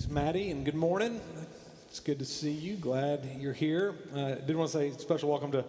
Thanks, Maddie, and good morning. It's good to see you. Glad you're here. Uh, did want to say special welcome to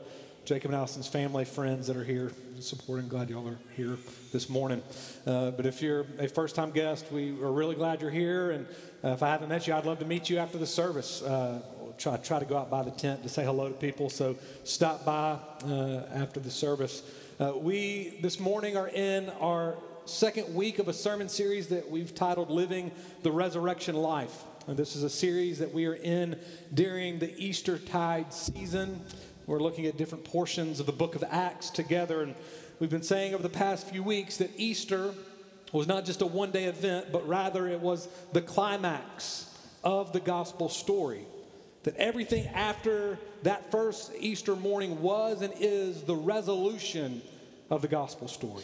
Jacob and Allison's family, friends that are here supporting. Glad y'all are here this morning. Uh, but if you're a first time guest, we are really glad you're here. And uh, if I haven't met you, I'd love to meet you after the service. Uh, we'll try, try to go out by the tent to say hello to people. So stop by uh, after the service. Uh, we, this morning, are in our second week of a sermon series that we've titled Living the Resurrection Life. And this is a series that we are in during the Easter tide season. We're looking at different portions of the book of Acts together. And we've been saying over the past few weeks that Easter was not just a one day event, but rather it was the climax of the gospel story. That everything after that first Easter morning was and is the resolution of the gospel story.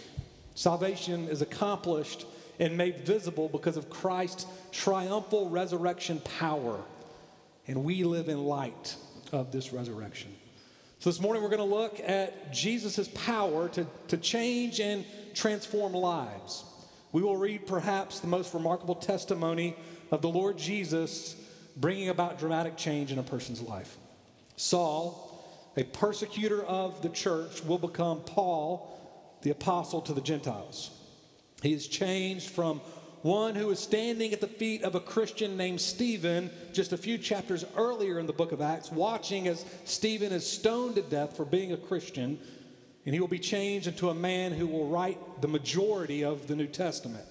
Salvation is accomplished and made visible because of Christ's triumphal resurrection power. And we live in light of this resurrection. So this morning we're going to look at Jesus' power to, to change and transform lives. We will read perhaps the most remarkable testimony of the Lord Jesus bringing about dramatic change in a person's life. Saul, a persecutor of the church, will become Paul the apostle to the Gentiles. He is changed from one who is standing at the feet of a Christian named Stephen just a few chapters earlier in the book of Acts, watching as Stephen is stoned to death for being a Christian, and he will be changed into a man who will write the majority of the New Testament.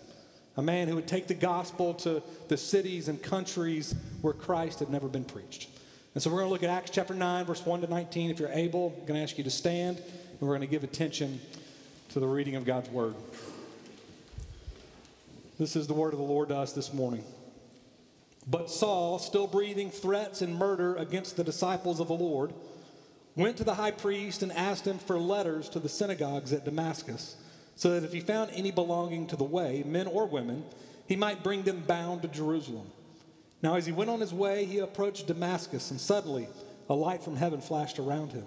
A man who would take the gospel to the cities and countries where Christ had never been preached. And so we're going to look at Acts chapter 9, verse 1 to 19. If you're able, I'm going to ask you to stand, and we're going to give attention to the reading of God's word. This is the word of the Lord to us this morning. But Saul, still breathing threats and murder against the disciples of the Lord, went to the high priest and asked him for letters to the synagogues at Damascus, so that if he found any belonging to the way, men or women, he might bring them bound to Jerusalem. Now, as he went on his way, he approached Damascus, and suddenly a light from heaven flashed around him.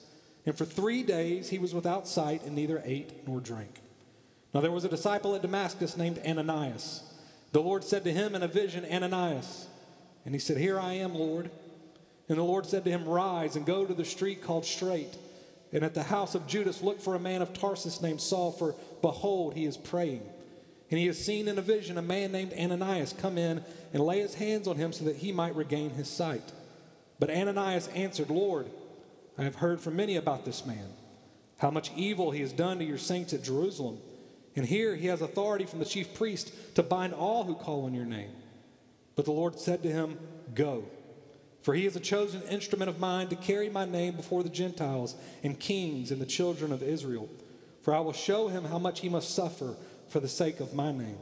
And for three days he was without sight and neither ate nor drank. Now there was a disciple at Damascus named Ananias. The Lord said to him in a vision, Ananias. And he said, Here I am, Lord. And the Lord said to him, Rise and go to the street called Straight. And at the house of Judas, look for a man of Tarsus named Saul, for behold, he is praying. And he has seen in a vision a man named Ananias come in and lay his hands on him so that he might regain his sight. But Ananias answered, Lord, I have heard from many about this man, how much evil he has done to your saints at Jerusalem. And here he has authority from the chief priest to bind all who call on your name. But the Lord said to him, Go, for he is a chosen instrument of mine to carry my name before the Gentiles and kings and the children of Israel. For I will show him how much he must suffer for the sake of my name.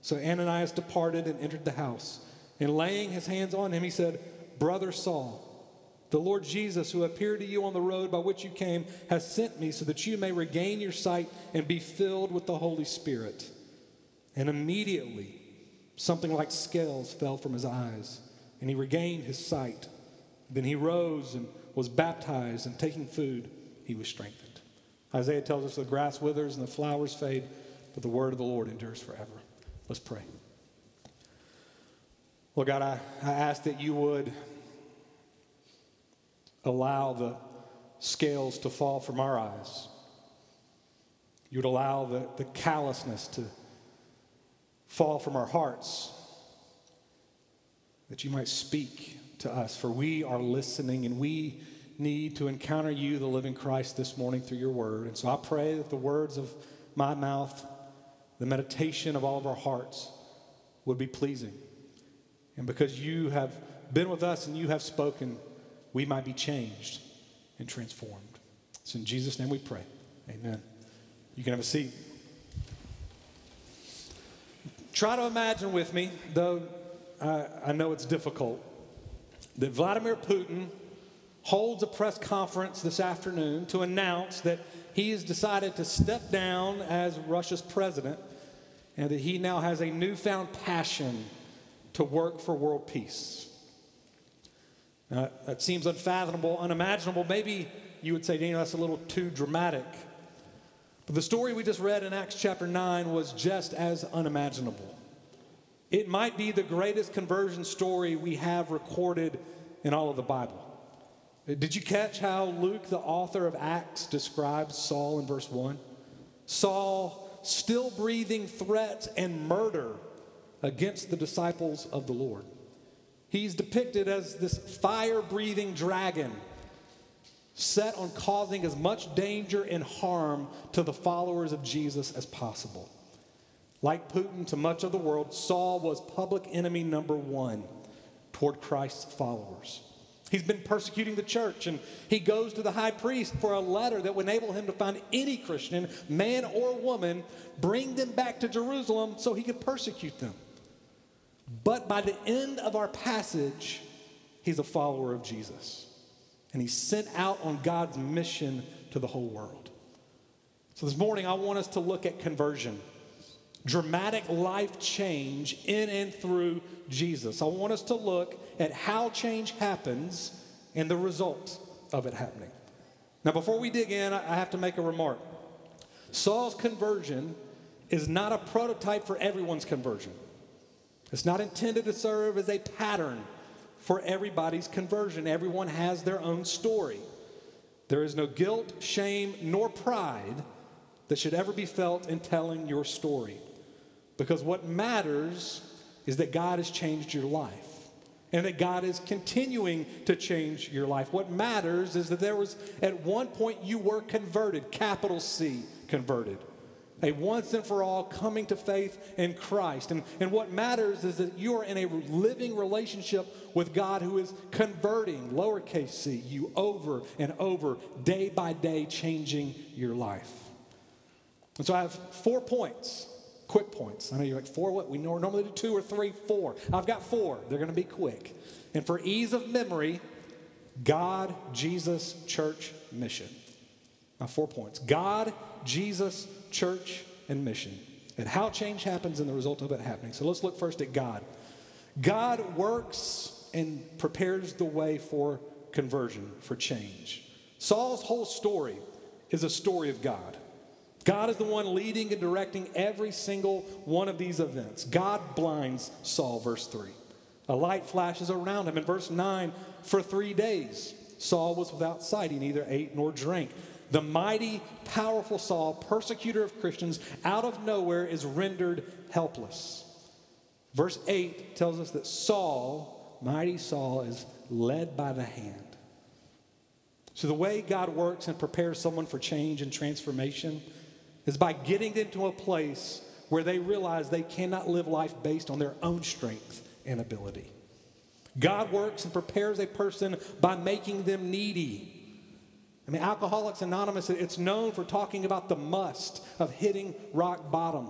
So Ananias departed and entered the house. And laying his hands on him, he said, Brother Saul, the Lord Jesus, who appeared to you on the road by which you came, has sent me so that you may regain your sight and be filled with the Holy Spirit. And immediately, something like scales fell from his eyes, and he regained his sight. Then he rose and was baptized, and taking food, he was strengthened. Isaiah tells us the grass withers and the flowers fade, but the word of the Lord endures forever. Let's pray. Well, God, I, I ask that you would allow the scales to fall from our eyes. You would allow the, the callousness to fall from our hearts, that you might speak to us, for we are listening and we need to encounter you, the living Christ, this morning through your word. And so I pray that the words of my mouth, the meditation of all of our hearts would be pleasing. And because you have been with us and you have spoken, we might be changed and transformed. It's in Jesus' name we pray. Amen. You can have a seat. Try to imagine with me, though I, I know it's difficult, that Vladimir Putin holds a press conference this afternoon to announce that he has decided to step down as Russia's president and that he now has a newfound passion to work for world peace. Now, that seems unfathomable, unimaginable. Maybe you would say, Daniel, that's a little too dramatic. But the story we just read in Acts chapter 9 was just as unimaginable. It might be the greatest conversion story we have recorded in all of the Bible. Did you catch how Luke, the author of Acts, describes Saul in verse 1? Saul still breathing threats and murder against the disciples of the Lord. He's depicted as this fire breathing dragon set on causing as much danger and harm to the followers of Jesus as possible. Like Putin to much of the world, Saul was public enemy number one toward Christ's followers. He's been persecuting the church, and he goes to the high priest for a letter that would enable him to find any Christian, man or woman, bring them back to Jerusalem so he could persecute them. But by the end of our passage, he's a follower of Jesus, and he's sent out on God's mission to the whole world. So this morning, I want us to look at conversion dramatic life change in and through Jesus. I want us to look at how change happens and the result of it happening. Now, before we dig in, I have to make a remark. Saul's conversion is not a prototype for everyone's conversion. It's not intended to serve as a pattern for everybody's conversion. Everyone has their own story. There is no guilt, shame, nor pride that should ever be felt in telling your story. Because what matters is that God has changed your life and that God is continuing to change your life. What matters is that there was, at one point, you were converted, capital C, converted. A once and for all coming to faith in Christ. And, and what matters is that you are in a living relationship with God who is converting, lowercase c, you over and over, day by day, changing your life. And so I have four points quick points. I know you're like, four what? We normally do two or three, four. I've got four. They're going to be quick. And for ease of memory, God, Jesus, church, mission. Now, four points God, Jesus, church, and mission. And how change happens and the result of it happening. So let's look first at God. God works and prepares the way for conversion, for change. Saul's whole story is a story of God. God is the one leading and directing every single one of these events. God blinds Saul, verse 3. A light flashes around him. In verse 9, for three days, Saul was without sight. He neither ate nor drank. The mighty, powerful Saul, persecutor of Christians, out of nowhere is rendered helpless. Verse 8 tells us that Saul, mighty Saul, is led by the hand. So, the way God works and prepares someone for change and transformation is by getting them to a place where they realize they cannot live life based on their own strength and ability. God works and prepares a person by making them needy. I mean, Alcoholics Anonymous, it's known for talking about the must of hitting rock bottom.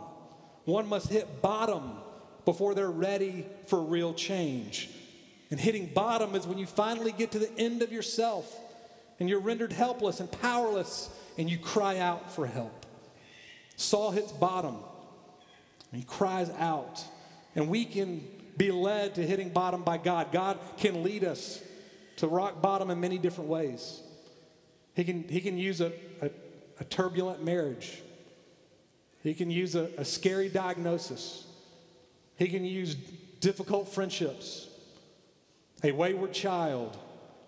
One must hit bottom before they're ready for real change. And hitting bottom is when you finally get to the end of yourself and you're rendered helpless and powerless and you cry out for help. Saul hits bottom. And he cries out. And we can be led to hitting bottom by God. God can lead us to rock bottom in many different ways. He can, he can use a, a, a turbulent marriage, he can use a, a scary diagnosis, he can use difficult friendships, a wayward child,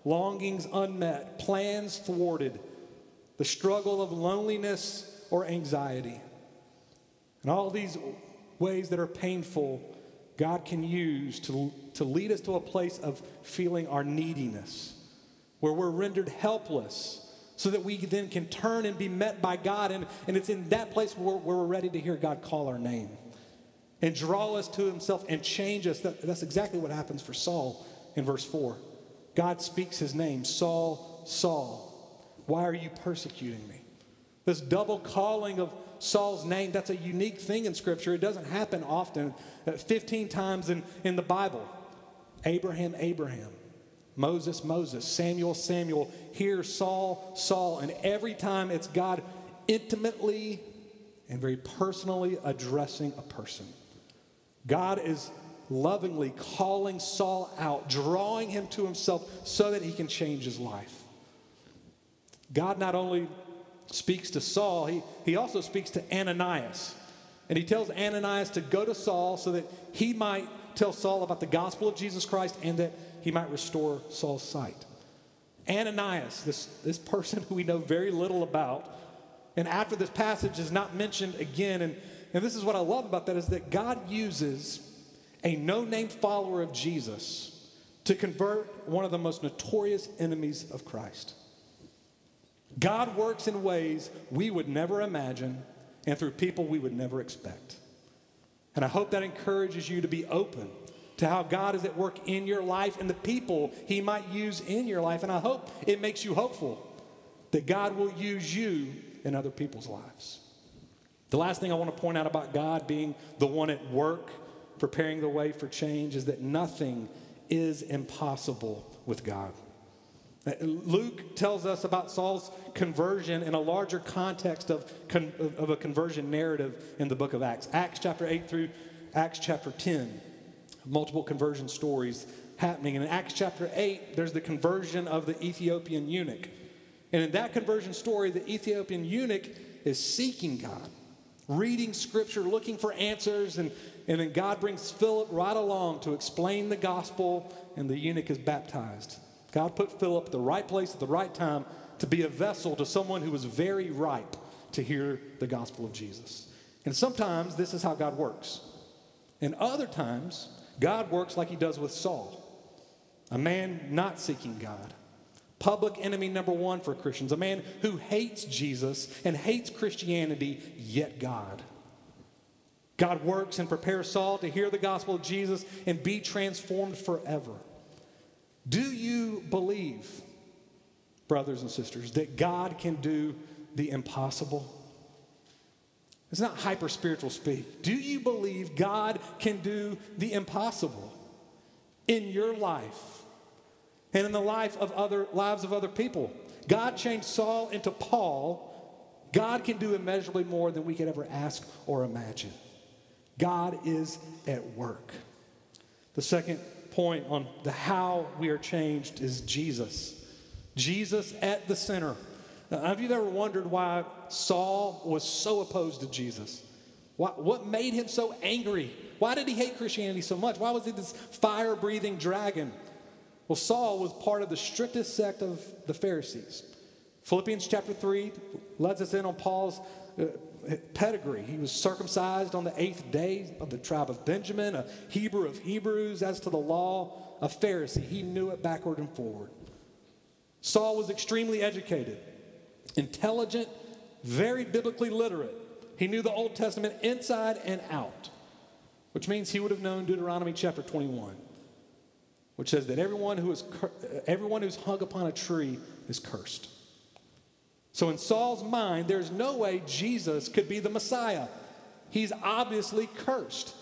longings unmet, plans thwarted, the struggle of loneliness or anxiety. And all these ways that are painful, God can use to, to lead us to a place of feeling our neediness, where we're rendered helpless, so that we then can turn and be met by God. And, and it's in that place where, where we're ready to hear God call our name and draw us to Himself and change us. That, that's exactly what happens for Saul in verse 4. God speaks his name Saul, Saul, why are you persecuting me? This double calling of Saul's name, that's a unique thing in Scripture. It doesn't happen often. Uh, 15 times in, in the Bible Abraham, Abraham. Moses, Moses, Samuel, Samuel, here Saul, Saul. And every time it's God intimately and very personally addressing a person. God is lovingly calling Saul out, drawing him to himself so that he can change his life. God not only speaks to Saul, he, he also speaks to Ananias. And he tells Ananias to go to Saul so that he might tell Saul about the gospel of Jesus Christ and that he might restore Saul's sight. Ananias, this, this person who we know very little about, and after this passage is not mentioned again, and, and this is what I love about that is that God uses a no name follower of Jesus to convert one of the most notorious enemies of Christ. God works in ways we would never imagine and through people we would never expect. And I hope that encourages you to be open to how God is at work in your life and the people He might use in your life. And I hope it makes you hopeful that God will use you in other people's lives. The last thing I want to point out about God being the one at work, preparing the way for change, is that nothing is impossible with God. Luke tells us about Saul's conversion in a larger context of, of a conversion narrative in the book of Acts. Acts chapter 8 through Acts chapter 10, multiple conversion stories happening. And in Acts chapter 8, there's the conversion of the Ethiopian eunuch. And in that conversion story, the Ethiopian eunuch is seeking God, reading scripture, looking for answers, and, and then God brings Philip right along to explain the gospel, and the eunuch is baptized. God put Philip at the right place at the right time to be a vessel to someone who was very ripe to hear the gospel of Jesus. And sometimes this is how God works. And other times, God works like he does with Saul, a man not seeking God. Public enemy number one for Christians, a man who hates Jesus and hates Christianity, yet God. God works and prepares Saul to hear the gospel of Jesus and be transformed forever. Do you believe, brothers and sisters, that God can do the impossible? It's not hyper spiritual speak. Do you believe God can do the impossible in your life and in the life of other lives of other people? God changed Saul into Paul. God can do immeasurably more than we could ever ask or imagine. God is at work. The second point on the how we are changed is Jesus. Jesus at the center. Have you ever wondered why Saul was so opposed to Jesus? What, what made him so angry? Why did he hate Christianity so much? Why was he this fire breathing dragon? Well, Saul was part of the strictest sect of the Pharisees. Philippians chapter 3 lets us in on Paul's uh, pedigree. He was circumcised on the eighth day of the tribe of Benjamin, a Hebrew of Hebrews, as to the law, a Pharisee. He knew it backward and forward. Saul was extremely educated, intelligent, very biblically literate. He knew the Old Testament inside and out, which means he would have known Deuteronomy chapter 21, which says that everyone who is everyone who's hung upon a tree is cursed. So, in Saul's mind, there's no way Jesus could be the Messiah. He's obviously cursed.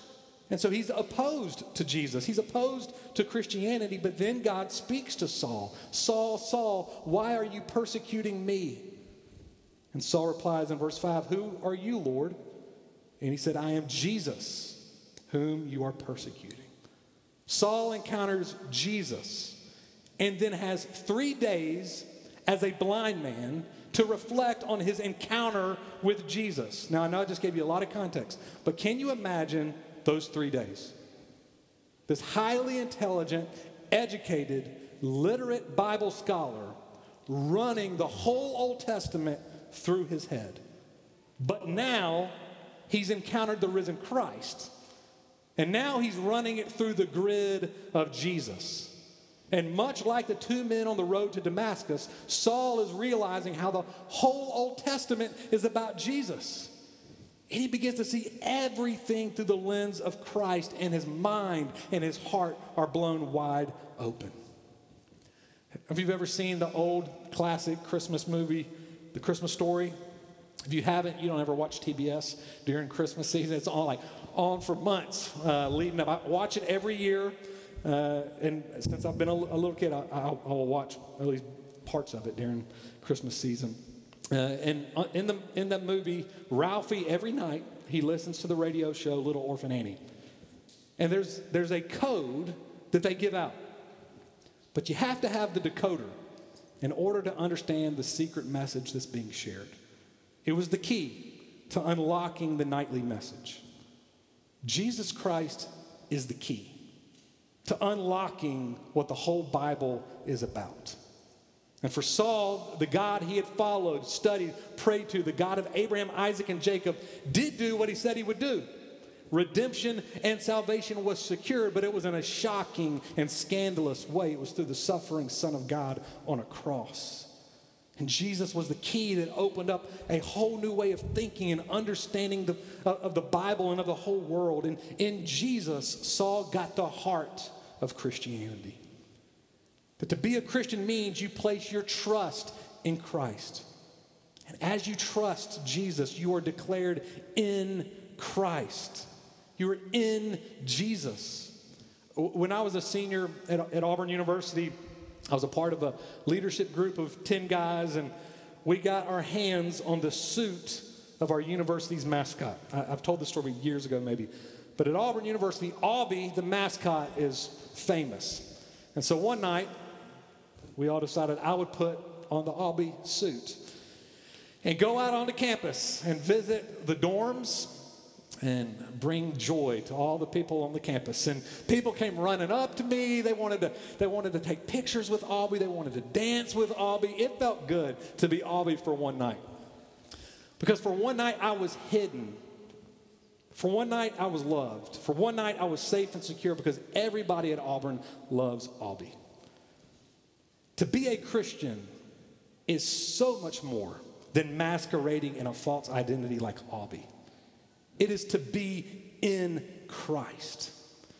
And so he's opposed to Jesus. He's opposed to Christianity. But then God speaks to Saul Saul, Saul, why are you persecuting me? And Saul replies in verse 5 Who are you, Lord? And he said, I am Jesus, whom you are persecuting. Saul encounters Jesus and then has three days as a blind man to reflect on his encounter with Jesus. Now, I know I just gave you a lot of context, but can you imagine those three days? This highly intelligent, educated, literate Bible scholar running the whole Old Testament through his head. But now he's encountered the risen Christ. And now he's running it through the grid of Jesus. And much like the two men on the road to Damascus, Saul is realizing how the whole Old Testament is about Jesus. And he begins to see everything through the lens of Christ, and his mind and his heart are blown wide open. Have you ever seen the old classic Christmas movie, The Christmas Story? If you haven't, you don't ever watch TBS during Christmas season. It's on like on for months uh, leading up. I watch it every year Uh, and since I've been a, a little kid, I, I, I, will watch at least parts of it during Christmas season. Uh, and uh, in the, in the movie, Ralphie, every night, he listens to the radio show Little Orphan Annie. And there's, there's a code that they give out. But you have to have the decoder in order to understand the secret message that's being shared. It was the key to unlocking the nightly message. Jesus Christ is the key to unlocking what the whole Bible is about. And for Saul, the God he had followed, studied, prayed to, the God of Abraham, Isaac, and Jacob, did do what he said he would do. Redemption and salvation was secured, but it was in a shocking and scandalous way. It was through the suffering Son of God on a cross. And Jesus was the key that opened up a whole new way of thinking and understanding the, uh, of the Bible and of the whole world. And in Jesus, Saul got the heart of Christianity. That to be a Christian means you place your trust in Christ. And as you trust Jesus, you are declared in Christ. You are in Jesus. When I was a senior at, at Auburn University, I was a part of a leadership group of 10 guys, and we got our hands on the suit of our university's mascot. I, have told this story years ago, maybe. But at Auburn University, Aubie, the mascot, is famous. And so one night, we all decided I would put on the Aubie suit and go out onto campus and visit the dorms and bring joy to all the people on the campus. And people came running up to me. They wanted to, they wanted to take pictures with Aubie. They wanted to dance with Aubie. It felt good to be Aubie for one night. Because for one night I was hidden. For one night I was loved. For one night I was safe and secure because everybody at Auburn loves Aubie. To be a Christian is so much more than masquerading in a false identity like Aubie. It is to be in Christ,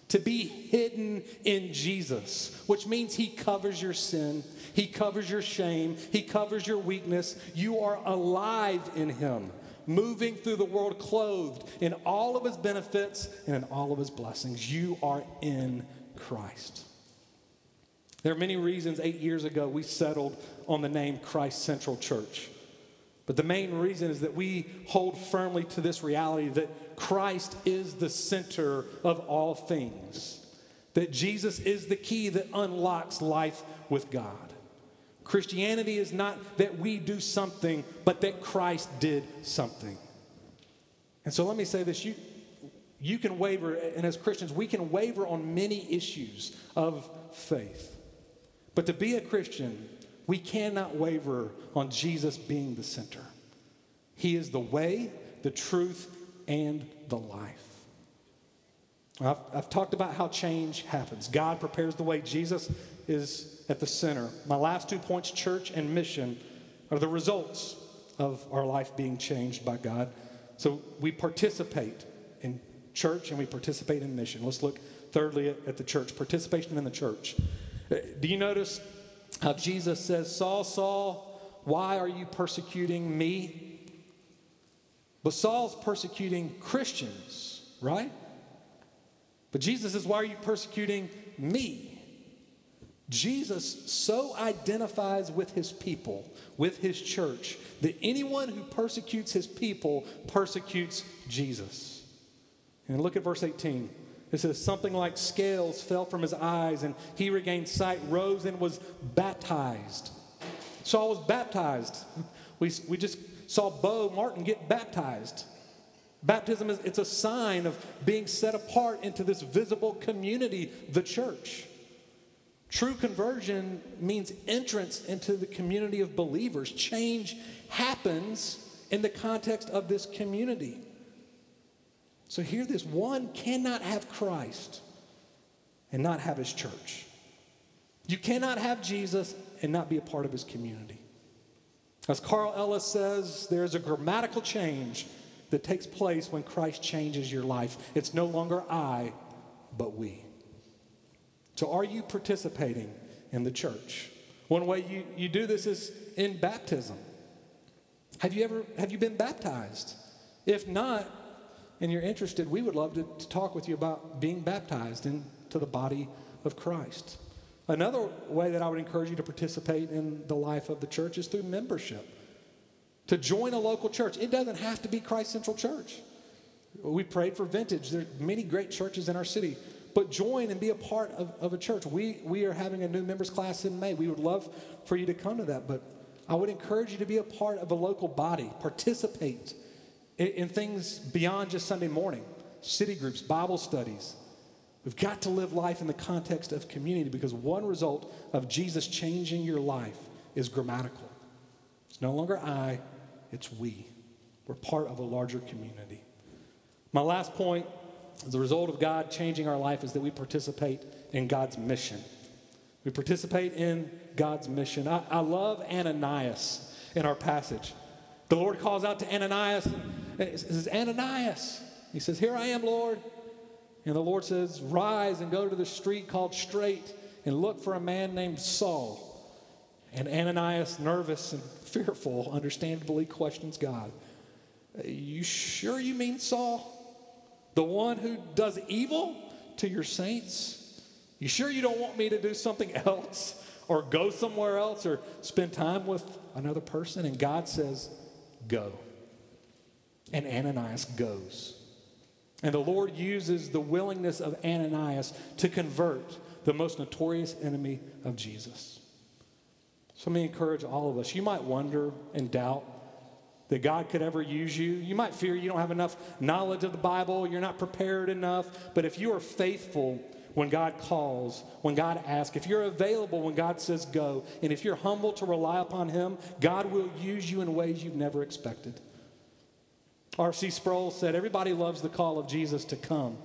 to be hidden in Jesus, which means He covers your sin, He covers your shame, He covers your weakness. You are alive in Him, moving through the world clothed in all of His benefits and in all of His blessings. You are in Christ. There are many reasons eight years ago we settled on the name Christ Central Church. But the main reason is that we hold firmly to this reality that Christ is the center of all things, that Jesus is the key that unlocks life with God. Christianity is not that we do something, but that Christ did something. And so let me say this you, you can waver, and as Christians, we can waver on many issues of faith. But to be a Christian, we cannot waver on Jesus being the center. He is the way, the truth, and the life. I've, I've, talked about how change happens. God prepares the way. Jesus is at the center. My last two points, church and mission, are the results of our life being changed by God. So we participate in church and we participate in mission. Let's look thirdly at, at the church participation in the church. Uh, do you notice how Jesus says, Saul, Saul, why are you persecuting me? But Saul's persecuting Christians, right? But Jesus says, Why are you persecuting me? Jesus so identifies with his people, with his church, that anyone who persecutes his people persecutes Jesus. And look at verse 18. It says, Something like scales fell from his eyes, and he regained sight, rose, and was baptized. Saul was baptized. We, we just saw Bo Martin get baptized. Baptism is it's a sign of being set apart into this visible community, the church. True conversion means entrance into the community of believers. Change happens in the context of this community. So hear this one cannot have Christ and not have his church. You cannot have Jesus and not be a part of his community. As Carl Ellis says, there's a grammatical change that takes place when Christ changes your life. It's no longer I, but we. So, are you participating in the church? One way you, you do this is in baptism. Have you ever have you been baptized? If not, and you're interested, we would love to, to talk with you about being baptized into the body of Christ. Another way that I would encourage you to participate in the life of the church is through membership. To join a local church, it doesn't have to be Christ Central Church. We prayed for Vintage. There are many great churches in our city, but join and be a part of, of a church. We, we are having a new members class in May. We would love for you to come to that, but I would encourage you to be a part of a local body, participate in, in things beyond just Sunday morning, city groups, Bible studies. We've got to live life in the context of community because one result of Jesus changing your life is grammatical. It's no longer I, it's we. We're part of a larger community. My last point, as a result of God changing our life, is that we participate in God's mission. We participate in God's mission. I, I love Ananias in our passage. The Lord calls out to Ananias and says, Ananias. He says, Here I am, Lord. And the Lord says, Rise and go to the street called Straight and look for a man named Saul. And Ananias, nervous and fearful, understandably questions God. You sure you mean Saul? The one who does evil to your saints? You sure you don't want me to do something else or go somewhere else or spend time with another person? And God says, Go. And Ananias goes. And the Lord uses the willingness of Ananias to convert the most notorious enemy of Jesus. So let me encourage all of us. You might wonder and doubt that God could ever use you. You might fear you don't have enough knowledge of the Bible, you're not prepared enough. But if you are faithful when God calls, when God asks, if you're available when God says go, and if you're humble to rely upon Him, God will use you in ways you've never expected. R.C. Sproul said, Everybody loves the call of Jesus to come.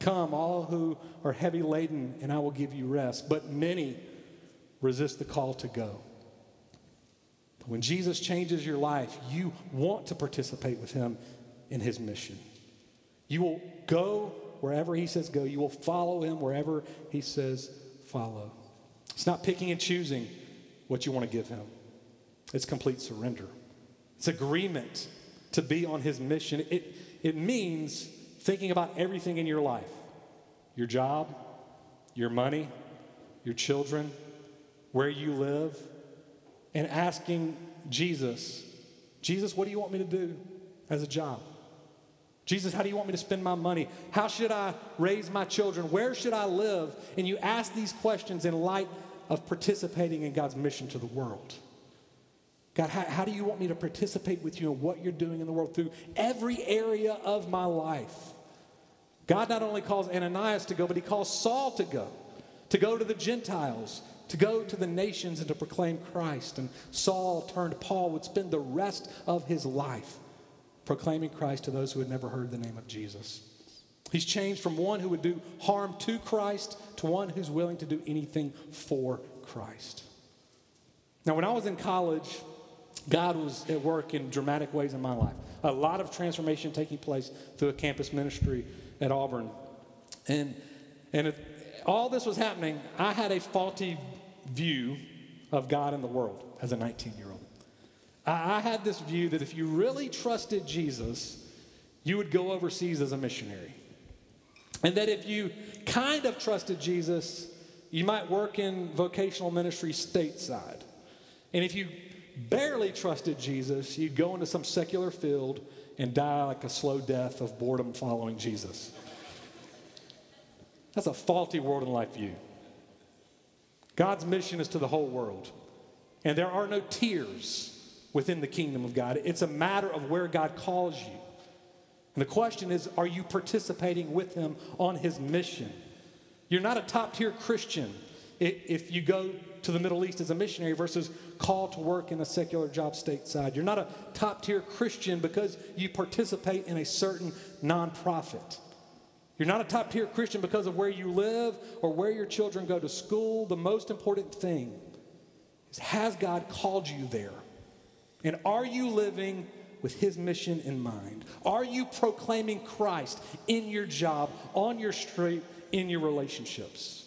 Come, all who are heavy laden, and I will give you rest. But many resist the call to go. But When Jesus changes your life, you want to participate with him in his mission. You will go wherever he says go, you will follow him wherever he says follow. It's not picking and choosing what you want to give him, it's complete surrender. It's agreement to be on his mission. It, it means thinking about everything in your life your job, your money, your children, where you live, and asking Jesus, Jesus, what do you want me to do as a job? Jesus, how do you want me to spend my money? How should I raise my children? Where should I live? And you ask these questions in light of participating in God's mission to the world. God, how, how, do you want me to participate with you in what you're doing in the world through every area of my life? God not only calls Ananias to go, but he calls Saul to go, to go to the Gentiles, to go to the nations and to proclaim Christ. And Saul turned Paul would spend the rest of his life proclaiming Christ to those who had never heard the name of Jesus. He's changed from one who would do harm to Christ to one who's willing to do anything for Christ. Now, when I was in college, God was at work in dramatic ways in my life. A lot of transformation taking place through a campus ministry at Auburn. And, and it, all this was happening, I had a faulty view of God and the world as a 19 year old. I, I had this view that if you really trusted Jesus, you would go overseas as a missionary. And that if you kind of trusted Jesus, you might work in vocational ministry stateside. And if you barely trusted Jesus, you'd go into some secular field and die like a slow death of boredom following Jesus. That's a faulty world and life view. God's mission is to the whole world. And there are no tiers within the kingdom of God. It's a matter of where God calls you. And the question is are you participating with Him on His mission? You're not a top tier Christian if you go to the Middle East as a missionary versus called to work in a secular job stateside. You're not a top tier Christian because you participate in a certain nonprofit. You're not a top tier Christian because of where you live or where your children go to school. The most important thing is has God called you there? And are you living with his mission in mind? Are you proclaiming Christ in your job, on your street, in your relationships?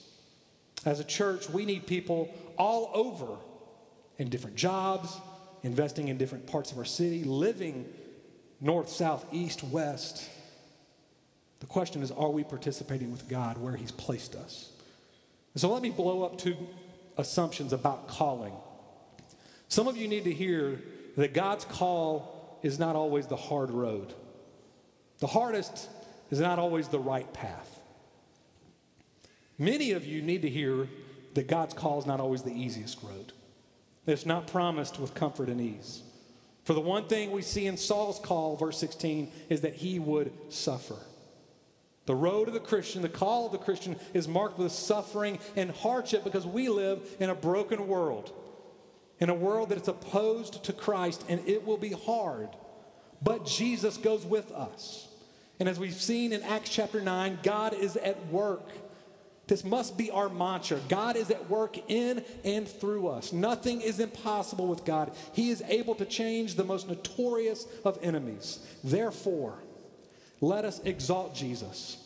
As a church, we need people all over in different jobs, investing in different parts of our city, living north, south, east, west the question is are we participating with God where He's placed us? So let me blow up two assumptions about calling. Some of you need to hear that God's call is not always the hard road. The hardest is not always the right path. Many of you need to hear that God's call is not always the easiest road. It's not promised with comfort and ease. For the one thing we see in Saul's call, verse 16, is that he would suffer. The road of the Christian, the call of the Christian, is marked with suffering and hardship because we live in a broken world, in a world that is opposed to Christ, and it will be hard. But Jesus goes with us. And as we've seen in Acts chapter 9, God is at work. This must be our mantra. God is at work in and through us. Nothing is impossible with God. He is able to change the most notorious of enemies. Therefore, let us exalt Jesus.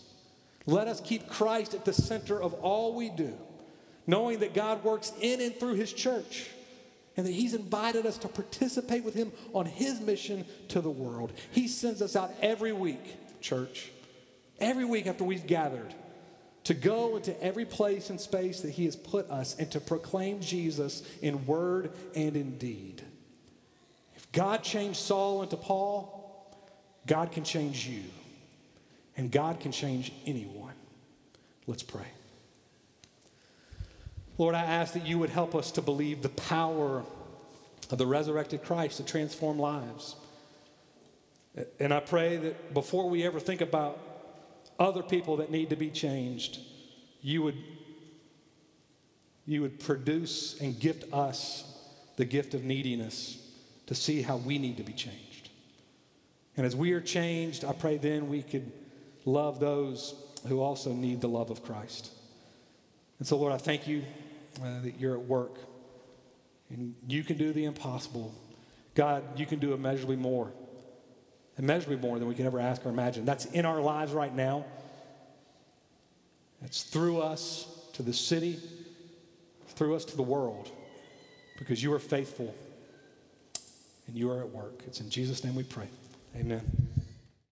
Let us keep Christ at the center of all we do, knowing that God works in and through his church and that he's invited us to participate with him on his mission to the world. He sends us out every week, church, every week after we've gathered to go into every place and space that He has put us and to proclaim Jesus in word and in deed. If God changed Saul into Paul, God can change you, and God can change anyone. Let's pray. Lord, I ask that you would help us to believe the power of the resurrected Christ to transform lives. And I pray that before we ever think about other people that need to be changed, you would, you would produce and gift us the gift of neediness to see how we need to be changed. And as we are changed, I pray then we could love those who also need the love of Christ. And so, Lord, I thank you uh, that you're at work and you can do the impossible. God, you can do immeasurably more immeasurably more than we can ever ask or imagine. That's in our lives right now. It's through us to the city, through us to the world, because you are faithful and you are at work. It's in Jesus' name we pray. Amen.